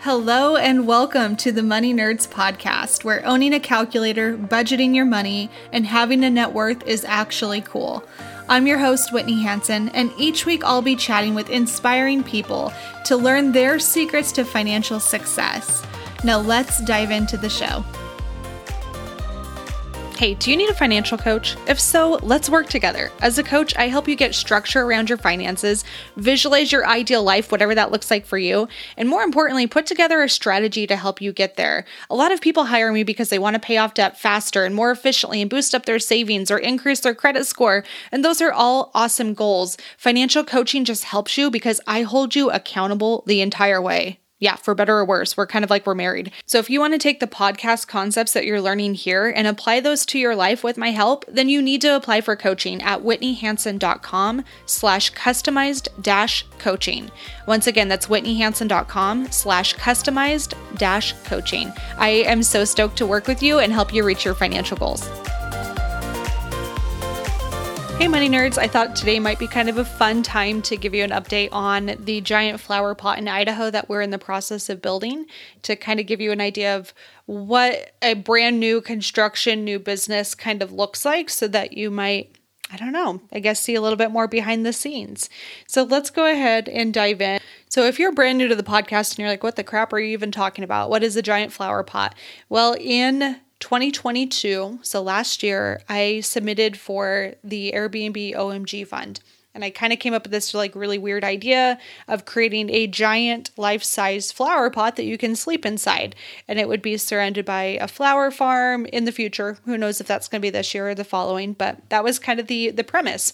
Hello and welcome to the Money Nerds podcast, where owning a calculator, budgeting your money, and having a net worth is actually cool. I'm your host, Whitney Hansen, and each week I'll be chatting with inspiring people to learn their secrets to financial success. Now let's dive into the show. Hey, do you need a financial coach? If so, let's work together. As a coach, I help you get structure around your finances, visualize your ideal life, whatever that looks like for you, and more importantly, put together a strategy to help you get there. A lot of people hire me because they want to pay off debt faster and more efficiently and boost up their savings or increase their credit score. And those are all awesome goals. Financial coaching just helps you because I hold you accountable the entire way yeah, for better or worse, we're kind of like we're married. So if you want to take the podcast concepts that you're learning here and apply those to your life with my help, then you need to apply for coaching at whitneyhansen.com slash customized dash coaching. Once again, that's whitneyhansen.com slash customized dash coaching. I am so stoked to work with you and help you reach your financial goals. Hey, money nerds. I thought today might be kind of a fun time to give you an update on the giant flower pot in Idaho that we're in the process of building to kind of give you an idea of what a brand new construction, new business kind of looks like so that you might, I don't know, I guess see a little bit more behind the scenes. So let's go ahead and dive in. So, if you're brand new to the podcast and you're like, what the crap are you even talking about? What is a giant flower pot? Well, in 2022, so last year, I submitted for the Airbnb OMG fund. And I kind of came up with this like really weird idea of creating a giant life size flower pot that you can sleep inside. And it would be surrounded by a flower farm in the future. Who knows if that's going to be this year or the following, but that was kind of the, the premise.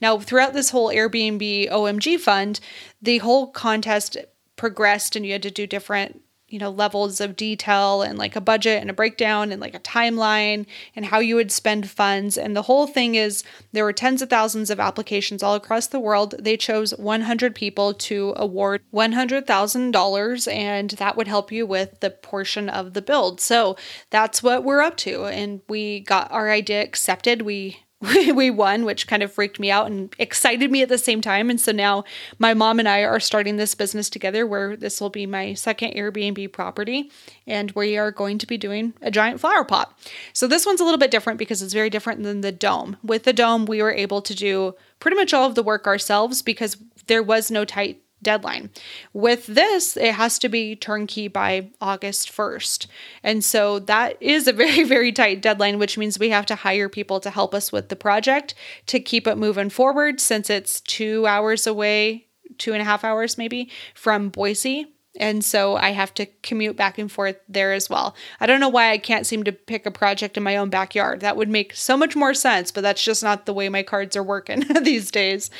Now, throughout this whole Airbnb OMG fund, the whole contest progressed and you had to do different you know levels of detail and like a budget and a breakdown and like a timeline and how you would spend funds. And the whole thing is there were tens of thousands of applications all across the world. They chose 100 people to award $100,000 and that would help you with the portion of the build. So that's what we're up to. And we got our idea accepted. We we won, which kind of freaked me out and excited me at the same time. And so now my mom and I are starting this business together where this will be my second Airbnb property. And we are going to be doing a giant flower pot. So this one's a little bit different because it's very different than the dome. With the dome, we were able to do pretty much all of the work ourselves because there was no tight deadline. With this, it has to be turnkey by August 1st. And so that is a very, very tight deadline, which means we have to hire people to help us with the project to keep it moving forward since it's two hours away, two and a half hours maybe from Boise. And so I have to commute back and forth there as well. I don't know why I can't seem to pick a project in my own backyard. That would make so much more sense, but that's just not the way my cards are working these days.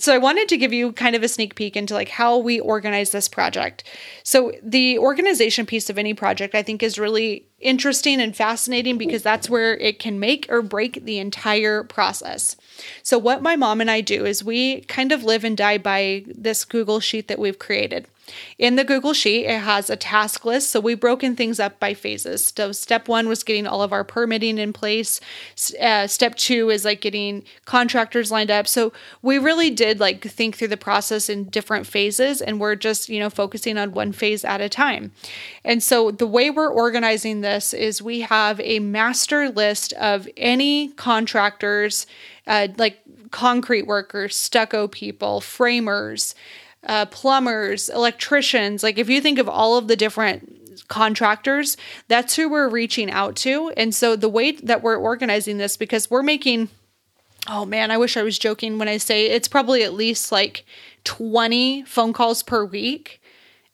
So I wanted to give you kind of a sneak peek into like how we organize this project. So the organization piece of any project I think is really interesting and fascinating because that's where it can make or break the entire process. So what my mom and I do is we kind of live and die by this Google sheet that we've created. In the Google Sheet, it has a task list. So we've broken things up by phases. So step one was getting all of our permitting in place. Uh, step two is like getting contractors lined up. So we really did like think through the process in different phases and we're just, you know, focusing on one phase at a time. And so the way we're organizing this is we have a master list of any contractors, uh, like concrete workers, stucco people, framers, uh, plumbers, electricians. Like, if you think of all of the different contractors, that's who we're reaching out to. And so, the way that we're organizing this, because we're making, oh man, I wish I was joking when I say it's probably at least like 20 phone calls per week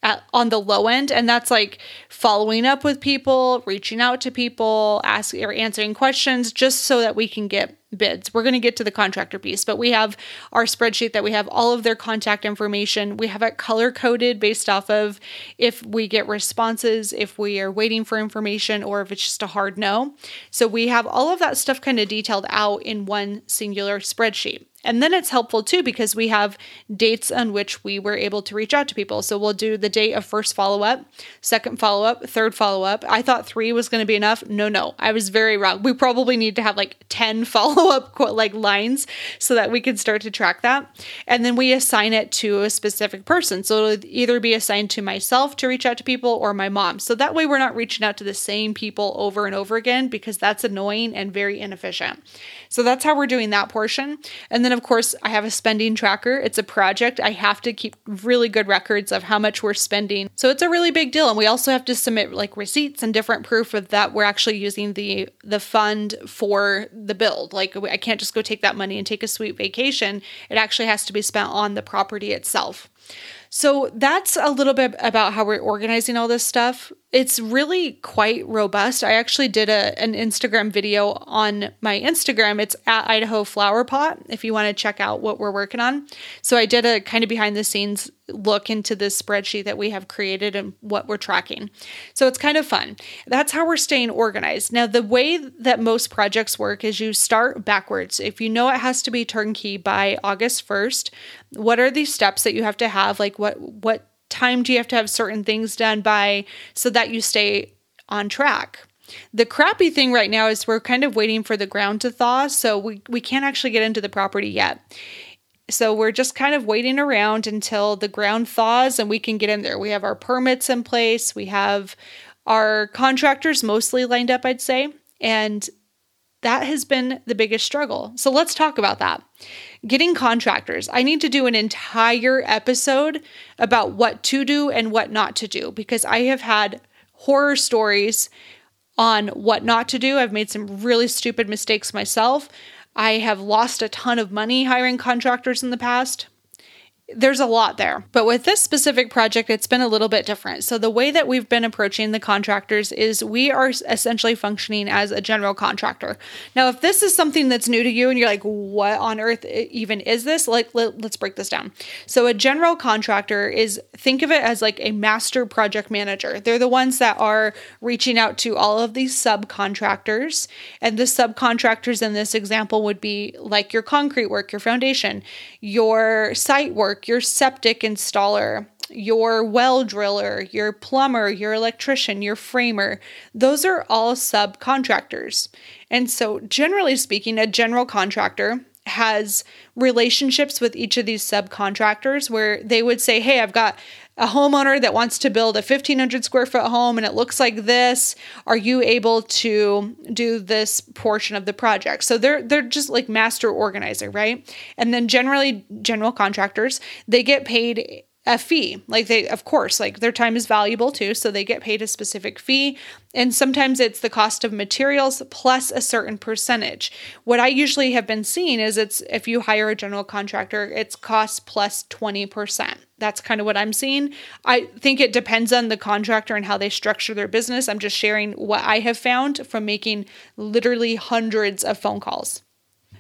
at, on the low end and that's like following up with people reaching out to people asking or answering questions just so that we can get bids. We're going to get to the contractor piece but we have our spreadsheet that we have all of their contact information. We have it color coded based off of if we get responses if we are waiting for information or if it's just a hard no. So we have all of that stuff kind of detailed out in one singular spreadsheet and then it's helpful too because we have dates on which we were able to reach out to people. So we'll do the date of first follow up, second follow up, third follow up. I thought three was going to be enough. No, no, I was very wrong. We probably need to have like 10 follow up like lines so that we can start to track that. And then we assign it to a specific person. So it'll either be assigned to myself to reach out to people or my mom. So that way we're not reaching out to the same people over and over again because that's annoying and very inefficient. So that's how we're doing that portion. And then, of course, I have a spending tracker. It's a project. I have to keep really good records of how much we're spending. So it's a really big deal. And we also have to submit like receipts and different proof of that we're actually using the the fund for the build. Like I can't just go take that money and take a sweet vacation. It actually has to be spent on the property itself. So that's a little bit about how we're organizing all this stuff. It's really quite robust. I actually did a, an Instagram video on my Instagram. It's at Idaho Flower Pot if you want to check out what we're working on. So I did a kind of behind the scenes look into this spreadsheet that we have created and what we're tracking. So it's kind of fun. That's how we're staying organized. Now, the way that most projects work is you start backwards. If you know it has to be turnkey by August 1st, what are these steps that you have to have? Like what what time do you have to have certain things done by so that you stay on track? The crappy thing right now is we're kind of waiting for the ground to thaw, so we, we can't actually get into the property yet. So we're just kind of waiting around until the ground thaws and we can get in there. We have our permits in place, we have our contractors mostly lined up, I'd say, and that has been the biggest struggle. So let's talk about that. Getting contractors. I need to do an entire episode about what to do and what not to do because I have had horror stories on what not to do. I've made some really stupid mistakes myself. I have lost a ton of money hiring contractors in the past. There's a lot there. But with this specific project, it's been a little bit different. So, the way that we've been approaching the contractors is we are essentially functioning as a general contractor. Now, if this is something that's new to you and you're like, what on earth even is this? Like, let, us break this down. So, a general contractor is think of it as like a master project manager. They're the ones that are reaching out to all of these subcontractors. And the subcontractors in this example would be like your concrete work, your foundation, your site work work, your septic installer, your well driller, your plumber, your electrician, your framer, those are all subcontractors. And so, generally speaking, a general contractor has relationships with each of these subcontractors where they would say, Hey, I've got a homeowner that wants to build a 1500 square foot home and it looks like this are you able to do this portion of the project? So they're they're just like master organizer right? And then generally general contractors they get paid a fee. Like they, of course, like their time is valuable too, so they get paid a specific fee. And sometimes it's the cost of materials plus a certain percentage. What I usually have been seeing is it's if you hire a general contractor, it's cost plus 20%. That's kind of what I'm seeing. I think it depends on the contractor and how they structure their business. I'm just sharing what I have found from making literally hundreds of phone calls.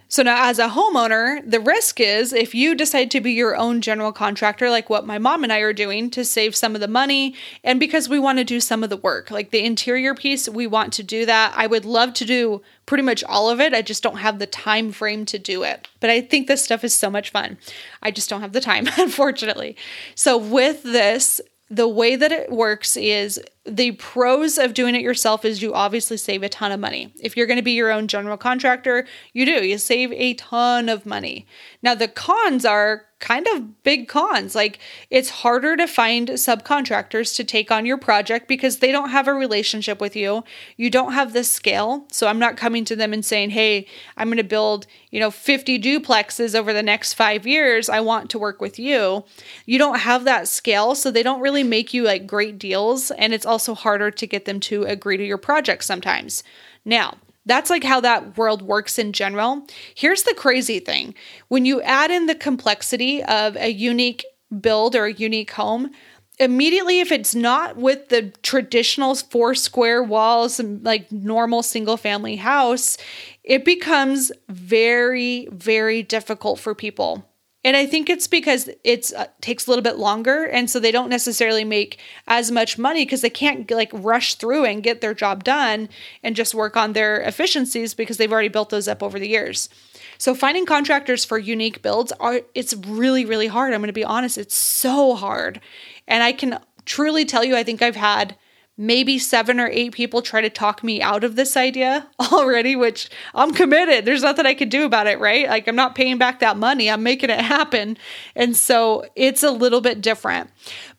So now, as a homeowner, the risk is if you decide to be your own general contractor, like what my mom and I are doing to save some of the money, and because we want to do some of the work, like the interior piece, we want to do that. I would love to do pretty much all of it. I just don't have the time frame to do it. But I think this stuff is so much fun. I just don't have the time, unfortunately. So with this, the way that it works is the pros of doing it yourself is you obviously save a ton of money. If you're going to be your own general contractor, you do. You save a ton of money. Now, the cons are kind of big cons. Like it's harder to find subcontractors to take on your project because they don't have a relationship with you. You don't have the scale. So I'm not coming to them and saying, "Hey, I'm going to build, you know, 50 duplexes over the next 5 years. I want to work with you." You don't have that scale, so they don't really make you like great deals and it's also harder to get them to agree to your project sometimes. Now, that's like how that world works in general. Here's the crazy thing when you add in the complexity of a unique build or a unique home, immediately if it's not with the traditional four square walls and like normal single family house it becomes very very difficult for people and I think it's because it uh, takes a little bit longer. And so they don't necessarily make as much money because they can't like rush through and get their job done and just work on their efficiencies because they've already built those up over the years. So finding contractors for unique builds are it's really really hard. I'm going to be honest, it's so hard. And I can truly tell you I think I've had maybe seven or eight people try to talk me out of this idea already, which I'm committed. There's nothing I could do about it, right? Like, I'm not paying back that money, I'm making it happen. And so it's a little bit different.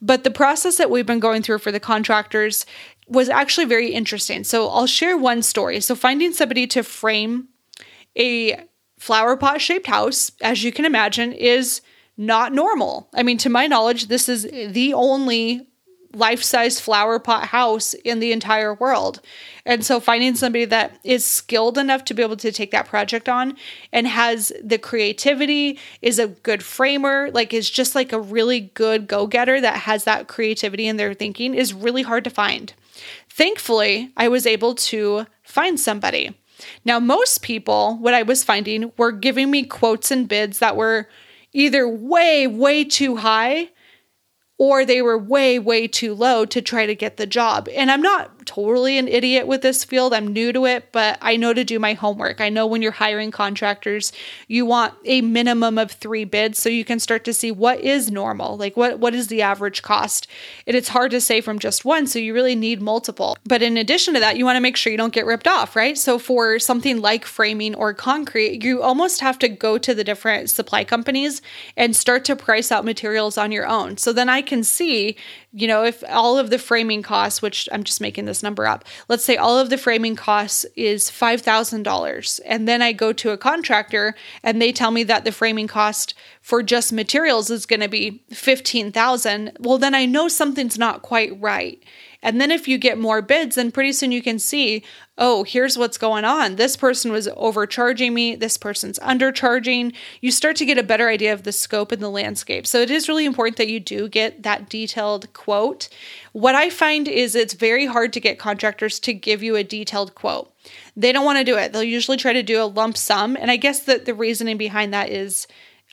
But the process that we've been going through for the contractors was actually very interesting. So I'll share one story. So, finding somebody to frame a flower pot shaped house, as you can imagine, is not normal. I mean, to my knowledge, this is the only life size flower pot house in the entire world. And so finding somebody that is skilled enough to be able to take that project on and has the creativity, is a good framer, like is just like a really good go getter that has that creativity in their thinking is really hard to find. Thankfully, I was able to find somebody. Now, most people, what I was finding, were giving me quotes and bids that were either way, way too high or they were way, way too low to try to get the job. And I'm not totally an idiot with this field. I'm new to it, but I know to do my homework. I know when you're hiring contractors, you want a minimum of 3 bids so you can start to see what is normal. Like what what is the average cost? And it's hard to say from just one, so you really need multiple. But in addition to that, you want to make sure you don't get ripped off, right? So for something like framing or concrete, you almost have to go to the different supply companies and start to price out materials on your own. So then I can see you know, if all of the framing costs, which I'm just making this number up, let's say all of the framing costs is $5,000. And then I go to a contractor and they tell me that the framing cost for just materials is going to be 15,000. Well, then I know something's not quite right. And then if you get more bids, then pretty soon you can see, oh, here's what's going on. This person was overcharging me. This person's undercharging. You start to get a better idea of the scope and the landscape. So it is really important that you do get that detailed quote. What I find is it's very hard to get contractors to give you a detailed quote. They don't want to do it. They'll usually try to do a lump sum. And I guess that the reasoning behind that is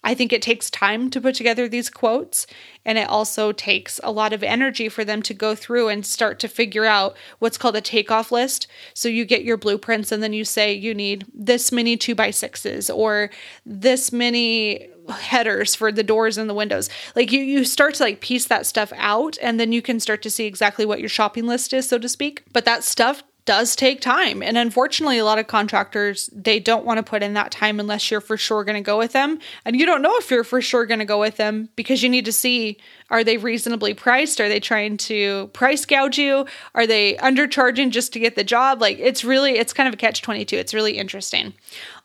I think it takes time to put together these quotes, and it also takes a lot of energy for them to go through and start to figure out what's called a takeoff list. So you get your blueprints, and then you say you need this many two by sixes or this many headers for the doors and the windows. Like you you start to like piece that stuff out and then you can start to see exactly what your shopping list is so to speak. But that stuff does take time. And unfortunately, a lot of contractors, they don't want to put in that time unless you're for sure going to go with them. And you don't know if you're for sure going to go with them because you need to see are they reasonably priced? Are they trying to price gouge you? Are they undercharging just to get the job? Like it's really, it's kind of a catch 22. It's really interesting.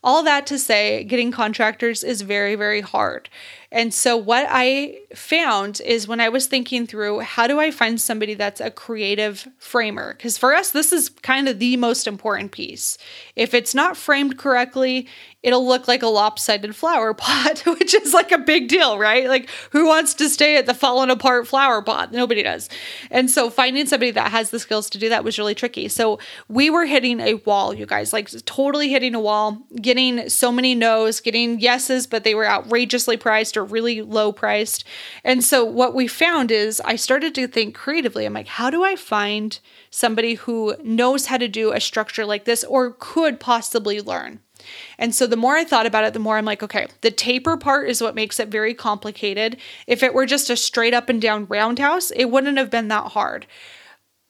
All that to say, getting contractors is very, very hard. And so, what I found is when I was thinking through how do I find somebody that's a creative framer? Because for us, this is kind of the most important piece. If it's not framed correctly, it'll look like a lopsided flower pot, which is like a big deal, right? Like, who wants to stay at the fallen apart flower pot? Nobody does. And so, finding somebody that has the skills to do that was really tricky. So, we were hitting a wall, you guys, like totally hitting a wall, getting so many no's, getting yeses, but they were outrageously priced or really low priced. And so, what we found is I started to think creatively. I'm like, how do I find somebody who knows how to do a structure like this or could possibly learn? And so the more I thought about it, the more I'm like, okay, the taper part is what makes it very complicated. If it were just a straight up and down roundhouse, it wouldn't have been that hard.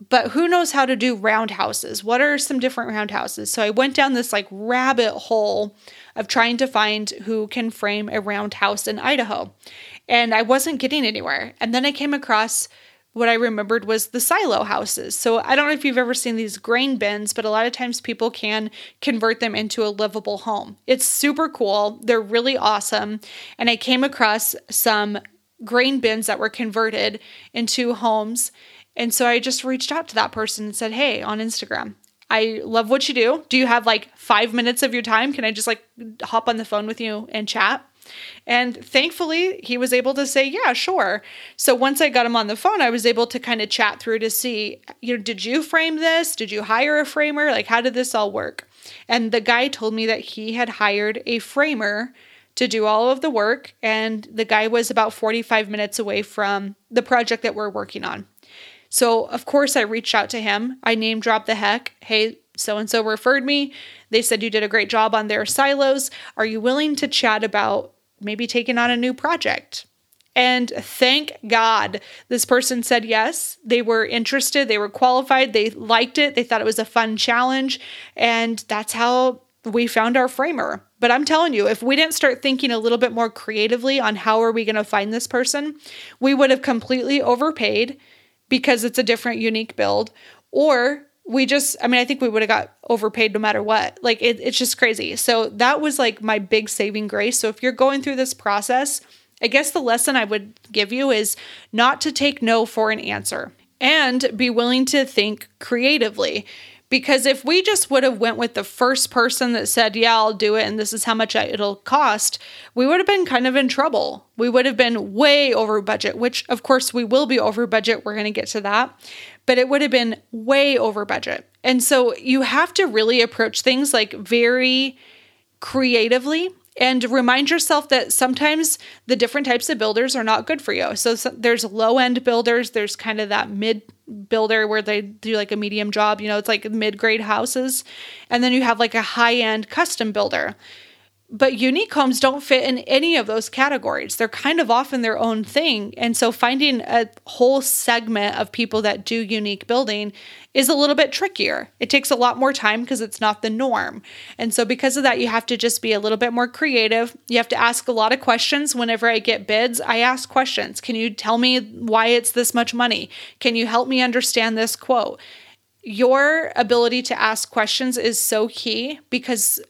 but who knows how to do roundhouses? What are some different roundhouses? So I went down this like rabbit hole of trying to find who can frame a roundhouse in Idaho. And I wasn't getting anywhere. And then I came across what I remembered was the silo houses. So I don't know if you've ever seen these grain bins, but a lot of times people can convert them into a livable home. It's super cool. They're really awesome. And I came across some grain bins that were converted into homes. And so I just reached out to that person and said, Hey, on Instagram, I love what you do. Do you have like five minutes of your time? Can I just like hop on the phone with you and chat? And thankfully, he was able to say, Yeah, sure. So once I got him on the phone, I was able to kind of chat through to see, you know, did you frame this? Did you hire a framer? Like, how did this all work? And the guy told me that he had hired a framer to do all of the work. And the guy was about 45 minutes away from the project that we're working on. So, of course, I reached out to him. I name dropped the heck. Hey, so and so referred me. They said you did a great job on their silos. Are you willing to chat about maybe taking on a new project? And thank God this person said yes. They were interested, they were qualified, they liked it, they thought it was a fun challenge. And that's how we found our framer. But I'm telling you, if we didn't start thinking a little bit more creatively on how are we going to find this person, we would have completely overpaid because it's a different unique build or we just i mean i think we would have got overpaid no matter what. Like it, it's just crazy. So that was like my big saving grace. So if you're going through this process i guess the lesson i would give you is not to take no for an answer and be willing to think creatively because if we just would have went with the first person that said yeah i'll do it and this is how much it'll cost we would have been kind of in trouble. We would have been way over budget which of course we will be over budget. We're going to get to that. But it would have been way over budget. And so you have to really approach things like very creatively and remind yourself that sometimes the different types of builders are not good for you. So, so there's low end builders, there's kind of that mid builder where they do like a medium job, you know, it's like mid grade houses. And then you have like a high end custom builder. But unique homes don't fit in any of those categories. They're kind of often their own thing. And so finding a whole segment of people that do unique building is a little bit trickier. It takes a lot more time because it's not the norm. And so because of that, you have to just be a little bit more creative. You have to ask a lot of questions. Whenever I get bids, I ask questions. Can you tell me why it's this much money? Can you help me understand this quote? Your ability to ask questions is so key because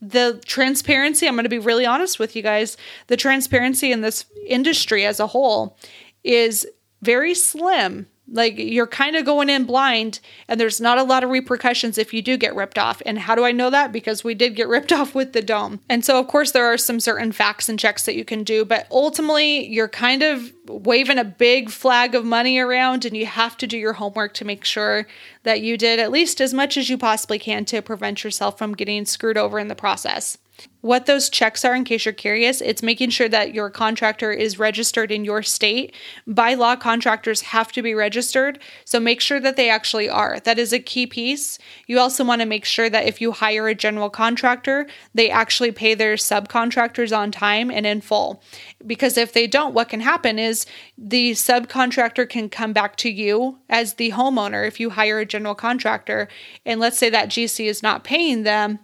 the transparency, I'm going to be really honest with you guys, the transparency in this industry as a whole is very slim like you're kind of going in blind, and there's not a lot of repercussions if you do get ripped off. And how do I know that? Because we did get ripped off with the dome. And so, of course, there are some certain facts and checks that you can do, but ultimately, you're kind of waving a big flag of money around, and you have to do your homework to make sure that you did at least as much as you possibly can to prevent yourself from getting screwed over in the process. What those checks are, in case you're curious, it's making sure that your contractor is registered in your state. By law, contractors have to be registered, so make sure that they actually are. That is a key piece. You also want to make sure that if you hire a general contractor, they actually pay their subcontractors on time and in full. Because if they don't, what can happen is the subcontractor can come back to you as the homeowner if you hire a general contractor, and let's say that GC is not paying them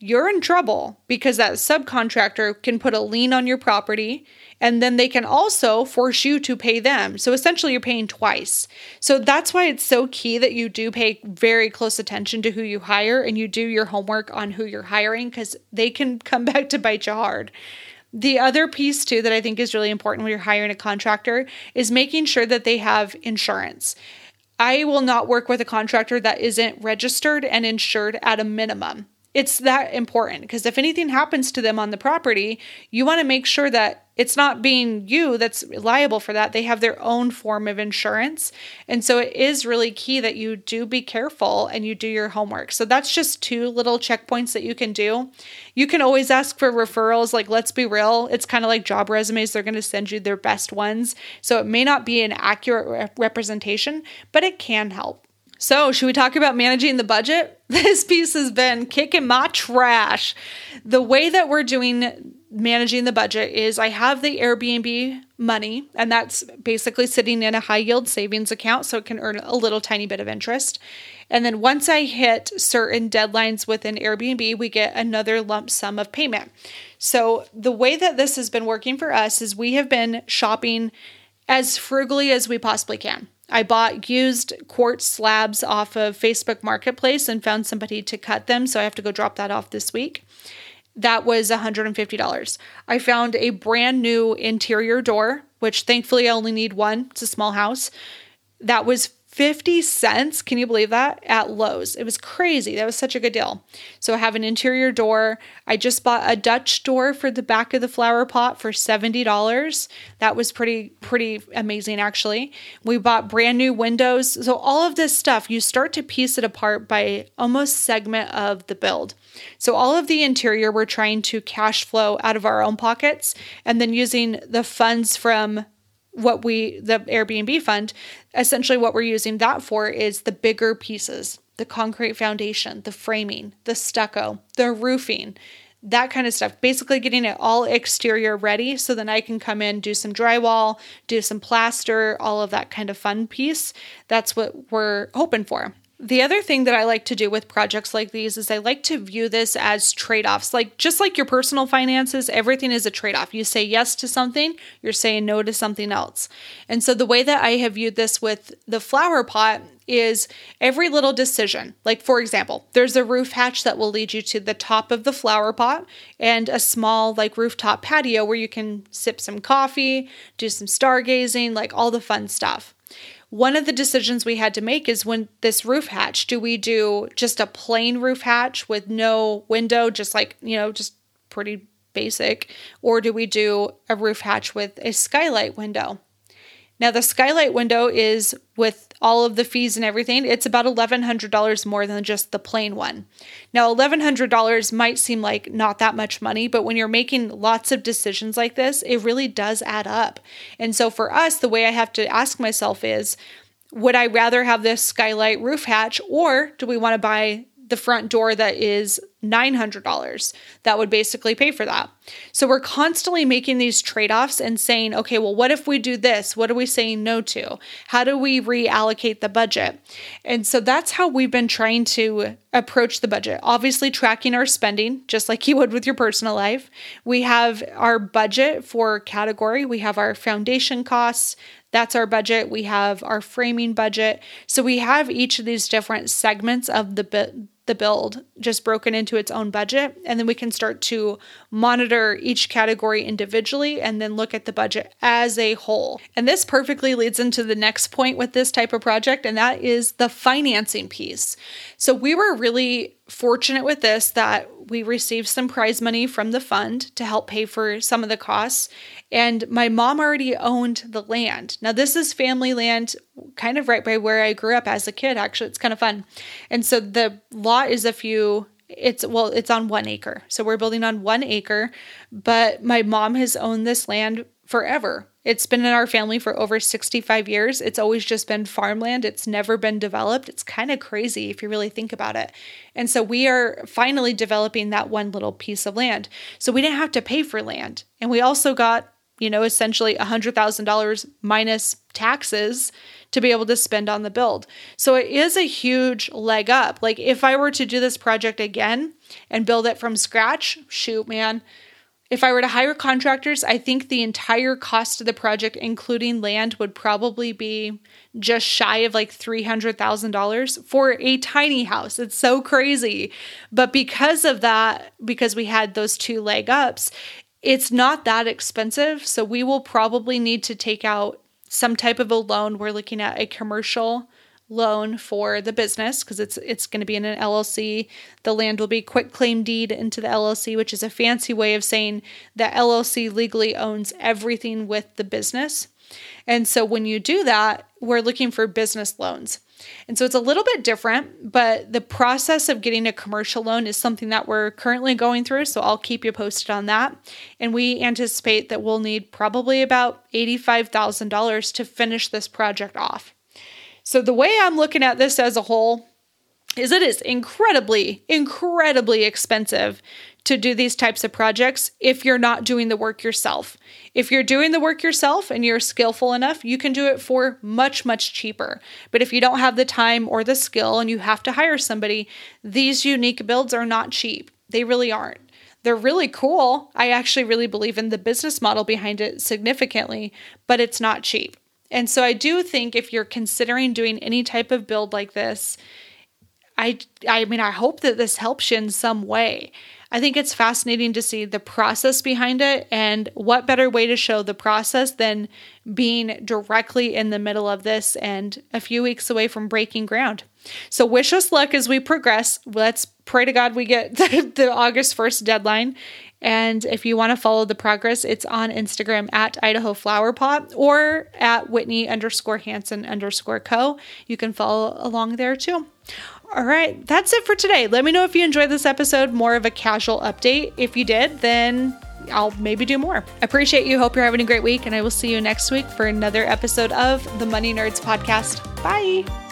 you're in trouble because that subcontractor can put a lien on your property and then they can also force you to pay them. So essentially, you're paying twice. So that's why it's so key that you do pay very close attention to who you hire and you do your homework on who you're hiring because they can come back to bite you hard. The other piece, too, that I think is really important when you're hiring a contractor is making sure that they have insurance. I will not work with a contractor that isn't registered and insured at a minimum it's that important because if anything happens to them on the property, you want to make sure that it's not being you that's liable for that. They have their own form of insurance. And so it is really key that you do be careful and you do your homework. So that's just two little checkpoints that you can do. You can always ask for referrals. Like, let's be real, it's kind of like job resumes. They're going to send you their best ones. So it may not be an accurate re- representation, but it can help. So, should we talk about managing the budget? This piece has been kicking my trash. The way that we're doing managing the budget is I have the Airbnb money, and that's basically sitting in a high yield savings account so it can earn a little tiny bit of interest. And then once I hit certain deadlines within Airbnb, we get another lump sum of payment. So the way that this has been working for us is we have been shopping as frugally as we possibly can. I bought used quartz slabs off of Facebook Marketplace and found somebody to cut them, so I have to go drop that off this week. That was $150. I found a brand new interior door, which thankfully I only need one. It's a small house. That was 50 cents. Can you believe that? At Lowe's. It was crazy. That was such a good deal. So I have an interior door. I just bought a Dutch door for the back of the flower pot for $70. That was pretty pretty amazing actually. We bought brand new windows. So all of this stuff, you start to piece it apart by almost segment of the build. So all of the interior we're trying to cash flow out of our own pockets and then using the funds from what we the Airbnb fund, essentially what we're using that for is the bigger pieces, the concrete foundation, the framing, the stucco, the roofing, that kind of stuff. Basically getting it all exterior ready so then I can come in, do some drywall, do some plaster, all of that kind of fun piece. That's what we're hoping for. The other thing that I like to do with projects like these is I like to view this as trade offs. Like, just like your personal finances, everything is a trade off. You say yes to something, you're saying no to something else. And so, the way that I have viewed this with the flower pot is every little decision. Like, for example, there's a roof hatch that will lead you to the top of the flower pot and a small, like, rooftop patio where you can sip some coffee, do some stargazing, like all the fun stuff one of the decisions we had to make is when this roof hatch do we do just a plain roof hatch with no window just like you know just pretty basic? Or do we do a roof hatch with a skylight window now, the skylight window is with all of the fees and everything, it's about $1,100 more than just the plain one. Now, $1,100 might seem like not that much money, but when you're making lots of decisions like this, it really does add up. And so for us, the way I have to ask myself is, would I rather have this skylight roof hatch or do we want to buy the front door that is $900 that would basically pay for that. So we're constantly making these trade offs and saying, okay, well, what if we do this? What are we saying no to? How do we reallocate the budget? And so that's how we've been trying to approach the budget. Obviously, tracking our spending, just like you would with your personal life. We have our budget for category, we have our foundation costs, that's our budget. We have our framing budget. So we have each of these different segments of the the build just broken into its own budget and then we can start to monitor each category individually and then look at the budget as a whole. And this perfectly leads into the next point with this type of project and that is the financing piece. So we were really fortunate with this that we received some prize money from the fund to help pay for some of the costs. And my mom already owned the land. Now, this is family land, kind of right by where I grew up as a kid, actually. It's kind of fun. And so the lot is a few it's well it's on one acre so we're building on one acre but my mom has owned this land forever it's been in our family for over 65 years. It's always just been farmland. It's never been developed. It's kind of crazy if you really think about it. And so we are finally developing that one little piece of land. So we didn't have to pay for land. And we also got, you know, essentially $100,000 minus taxes to be able to spend on the build. So it is a huge leg up. Like if I were to do this project again and build it from scratch, shoot, man, if I were to hire contractors, I think the entire cost of the project, including land, would probably be just shy of like $300,000 for a tiny house. It's so crazy. But because of that, because we had those two leg ups, it's not that expensive. So we will probably need to take out some type of a loan. We're looking at a commercial loan for the business because it's it's going to be in an LLC. The land will be quit claim deed into the LLC, which is a fancy way of saying that LLC legally owns everything with the business. And so when you do that, we're looking for business loans. And so it's a little bit different, but the process of getting a commercial loan is something that we're currently going through. So I'll keep you posted on that. And we anticipate that we'll need probably about $85,000 to finish this project off. So the way I'm looking at this as a whole is that it is incredibly, incredibly expensive to do these types of projects if you're not doing the work yourself. If you're doing the work yourself and you're skillful enough, you can do it for much, much cheaper. But if you don't have the time or the skill and you have to hire somebody, these unique builds are not cheap. They really aren't. They're really cool. I actually really believe in the business model behind it significantly, but it's not cheap. And so I do think if you're considering doing any type of build like this, I I mean I hope that this helps you in some way. I think it's fascinating to see the process behind it and what better way to show the process than being directly in the middle of this and a few weeks away from breaking ground. So wish us luck as we progress. Let's pray to God we get the, the August 1st deadline. And if you want to follow the progress, it's on Instagram at Idaho Flower Pot or at Whitney underscore Hansen underscore co. You can follow along there too. All right, that's it for today. Let me know if you enjoyed this episode, more of a casual update. If you did, then I'll maybe do more. Appreciate you. Hope you're having a great week, and I will see you next week for another episode of the Money Nerds Podcast. Bye.